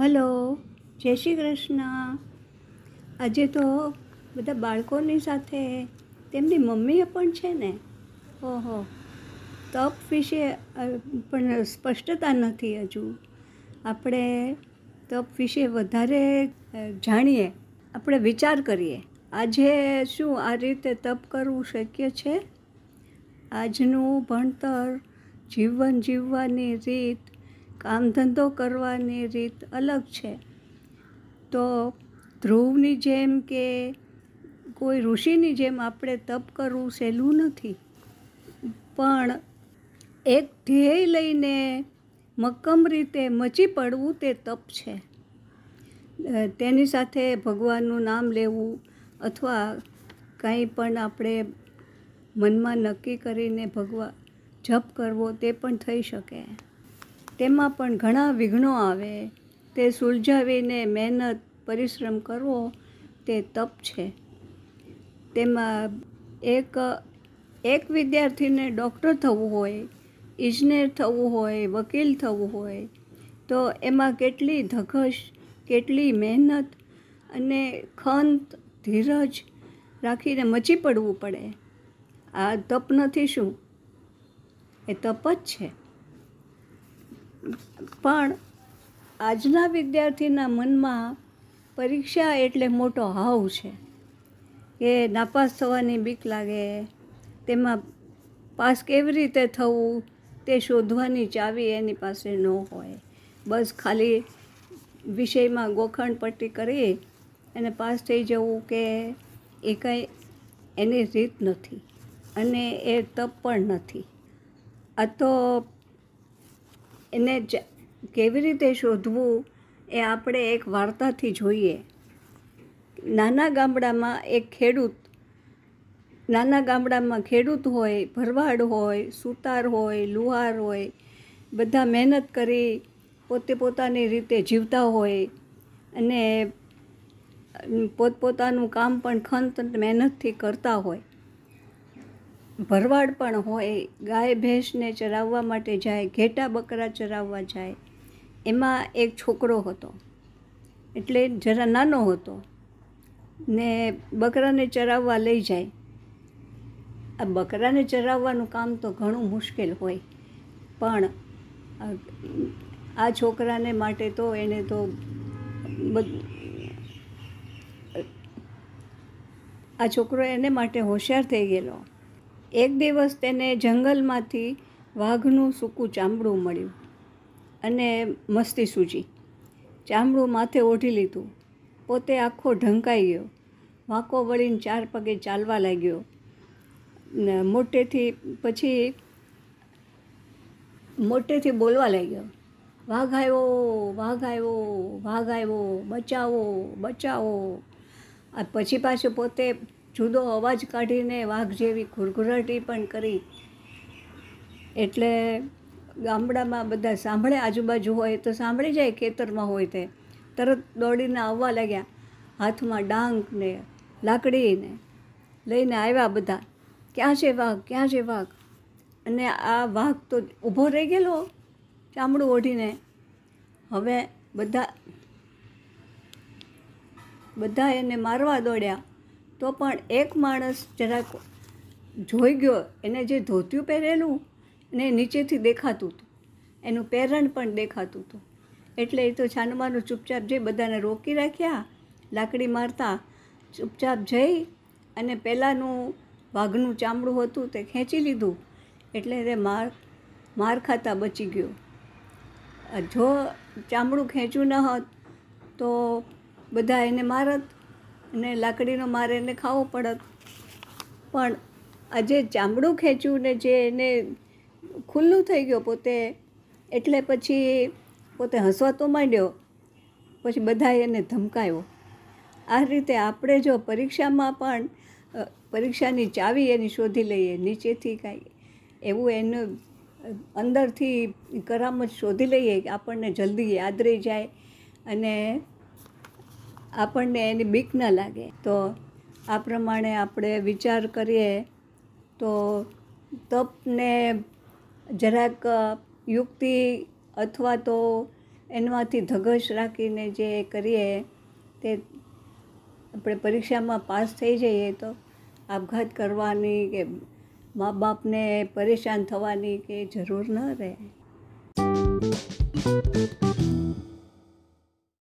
Hello જય શ્રી કૃષ્ણ. આજે તો બધા બાળકોની સાથે તેમની મમ્મીએ પણ છે ને? ઓહો. તપ વિશે પણ સ્પષ્ટતા નથી હજુ. આપણે તપ વિશે વધારે જાણીએ. આપણે વિચાર કરીએ. આજે શું આ રીતે તપ કરવું શક્ય છે? આજનું ભણતર જીવન જીવવાની રીત કામ ધંધો કરવાની રીત અલગ છે. તો ધ્રુવની જેમ કે કોઈ ઋષિની જેમ આપણે તપ કરવું સહેલું નથી. પણ એક ધ્યેય લઈને મક્કમ રીતે મચી પડવું તે તપ છે. તેની સાથે ભગવાનનું નામ લેવું અથવા કંઈ પણ આપણે મનમાં નક્કી કરીને ભગવાન જપ કરવો તે પણ થઈ શકે. તેમાં પણ ઘણા વિઘ્નો આવે. તે સુલઝાવીને મહેનત, પરિશ્રમ કરવો તે તપ છે. તેમાં એક એક વિદ્યાર્થીને ડૉક્ટર થવું હોય, ઇજનેર થવું હોય, વકીલ થવું હોય, તો એમાં કેટલી ધગશ, કેટલી મહેનત અને ખંત, ધીરજ રાખીને મચી પડવું પડે. આ તપ નથી શું? એ તપ જ છે. પણ આજના વિદ્યાર્થીના મનમાં પરીક્ષા એટલે મોટો હાવ છે. કે નાપાસ થવાની બીક લાગે, તેમાં પાસ કેવી રીતે થવું, તે શોધવાની ચાવી એની પાસે ન હોય. બસ ખાલી વિષયમાં ગોખણ પટ્ટી કરી અને પાસ થઈ જવું કે એ કંઈ એની રીત નથી. અને એ તપ પણ નથી. આ તો એને કેવી રીતે શોધવું એ આપણે એક વાર્તાથી જોઈએ. નાના ગામડામાં એક ખેડૂત, નાના ગામડામાં ખેડૂત હોય, ભરવાડ હોય, સુતાર હોય, લુહાર હોય, બધા મહેનત કરી પોતે પોતાની રીતે જીવતા હોય અને પોતપોતાનું કામ પણ ખંત મહેનતથી કરતા હોય. ભરવાડ પણ હોય, ગાય ભેંસને ચરાવવા માટે જાય, ઘેટા બકરા ચરાવવા જાય, એમાં એક છોકરો હતો. એટલે જરા નાનો હતો ને બકરાને ચરાવવા લઈ જાય. આ બકરાને ચરાવવાનું કામ તો ઘણું મુશ્કેલ હોય, પણ આ- છોકરાને માટે તો એને તો આ છોકરો એને માટે હોશિયાર થઈ ગયેલો. એક દિવસ તેને જંગલમાંથી વાઘનું સૂકું ચામડું મળ્યું અને મસ્તી સૂજી. ચામડું માથે ઓઢી લીધું. પોતે આખો ઢંકાઈ ગયો. વાંકો વળીને ચાર પગે ચાલવા લાગ્યો. ને મોટેથી પછી મોટેથી બોલવા લાગ્યો. વાઘ આવ્યો વાઘ આવ્યો વાઘ આવ્યો, બચાવો બચાવો. પછી પાછું પોતે જુદો અવાજ કાઢીને વાઘ જેવી ઘુરઘુરાટી પણ કરી. એટલે ગામડામાં બધા સાંભળે, આજુબાજુ હોય તો સાંભળી જાય, ખેતરમાં હોય તે. તરત દોડીને આવવા લાગ્યા. હાથમાં ડાંગ ને લાકડી લઈને આવ્યા બધા. ક્યાં છે વાઘ? ક્યાં છે વાઘ? અને આ વાઘ તો ઊભો રહી ગયેલો, ચામડું ઓઢીને. હવે બધા બધા એને મારવા દોડ્યા. તો પણ એક માણસ જરાક જોઈ ગયો, એને જે ધોતિયું પહેરેલું ને નીચેથી દેખાતું હતું. એનું પહેરણ પણ દેખાતું હતું. એટલે એ તો છાનમાનું ચૂપચાપ જઈ બધાને રોકી રાખ્યા, લાકડી મારતા ચૂપચાપ જઈ અને પહેલાંનું વાઘનું ચામડું હતું તે ખેંચી લીધું એટલે તે માર માર ખાતા બચી ગયો. જો ચામડું ખેંચ્યું ન હોત તો બધા એને મારત અને લાકડીનો માર એને ખાવો પડત. પણ આજે ચામડું ખેંચ્યું ને જે એને ખુલ્લું થઈ ગયો પોતે, એટલે પછી પોતે હસવા તો માંડ્યો, પછી બધાએ એને ધમકાયો. આ રીતે આપણે જો પરીક્ષામાં પણ પરીક્ષાની ચાવી એની શોધી લઈએ, નીચેથી કાંઈ એવું એનું અંદરથી કરામત શોધી લઈએ કે આપણને જલ્દી યાદ રહી જાય અને આપણને એની બીક ન લાગે. તો આ પ્રમાણે આપણે વિચાર કરીએ તો તપને જરાક યુક્તિ અથવા તો એનામાંથી ધગશ રાખીને જે કરીએ તે આપણે પરીક્ષામાં પાસ થઈ જઈએ તો આપઘાત કરવાની કે મા બાપને પરેશાન થવાની કે જરૂર ન રહે.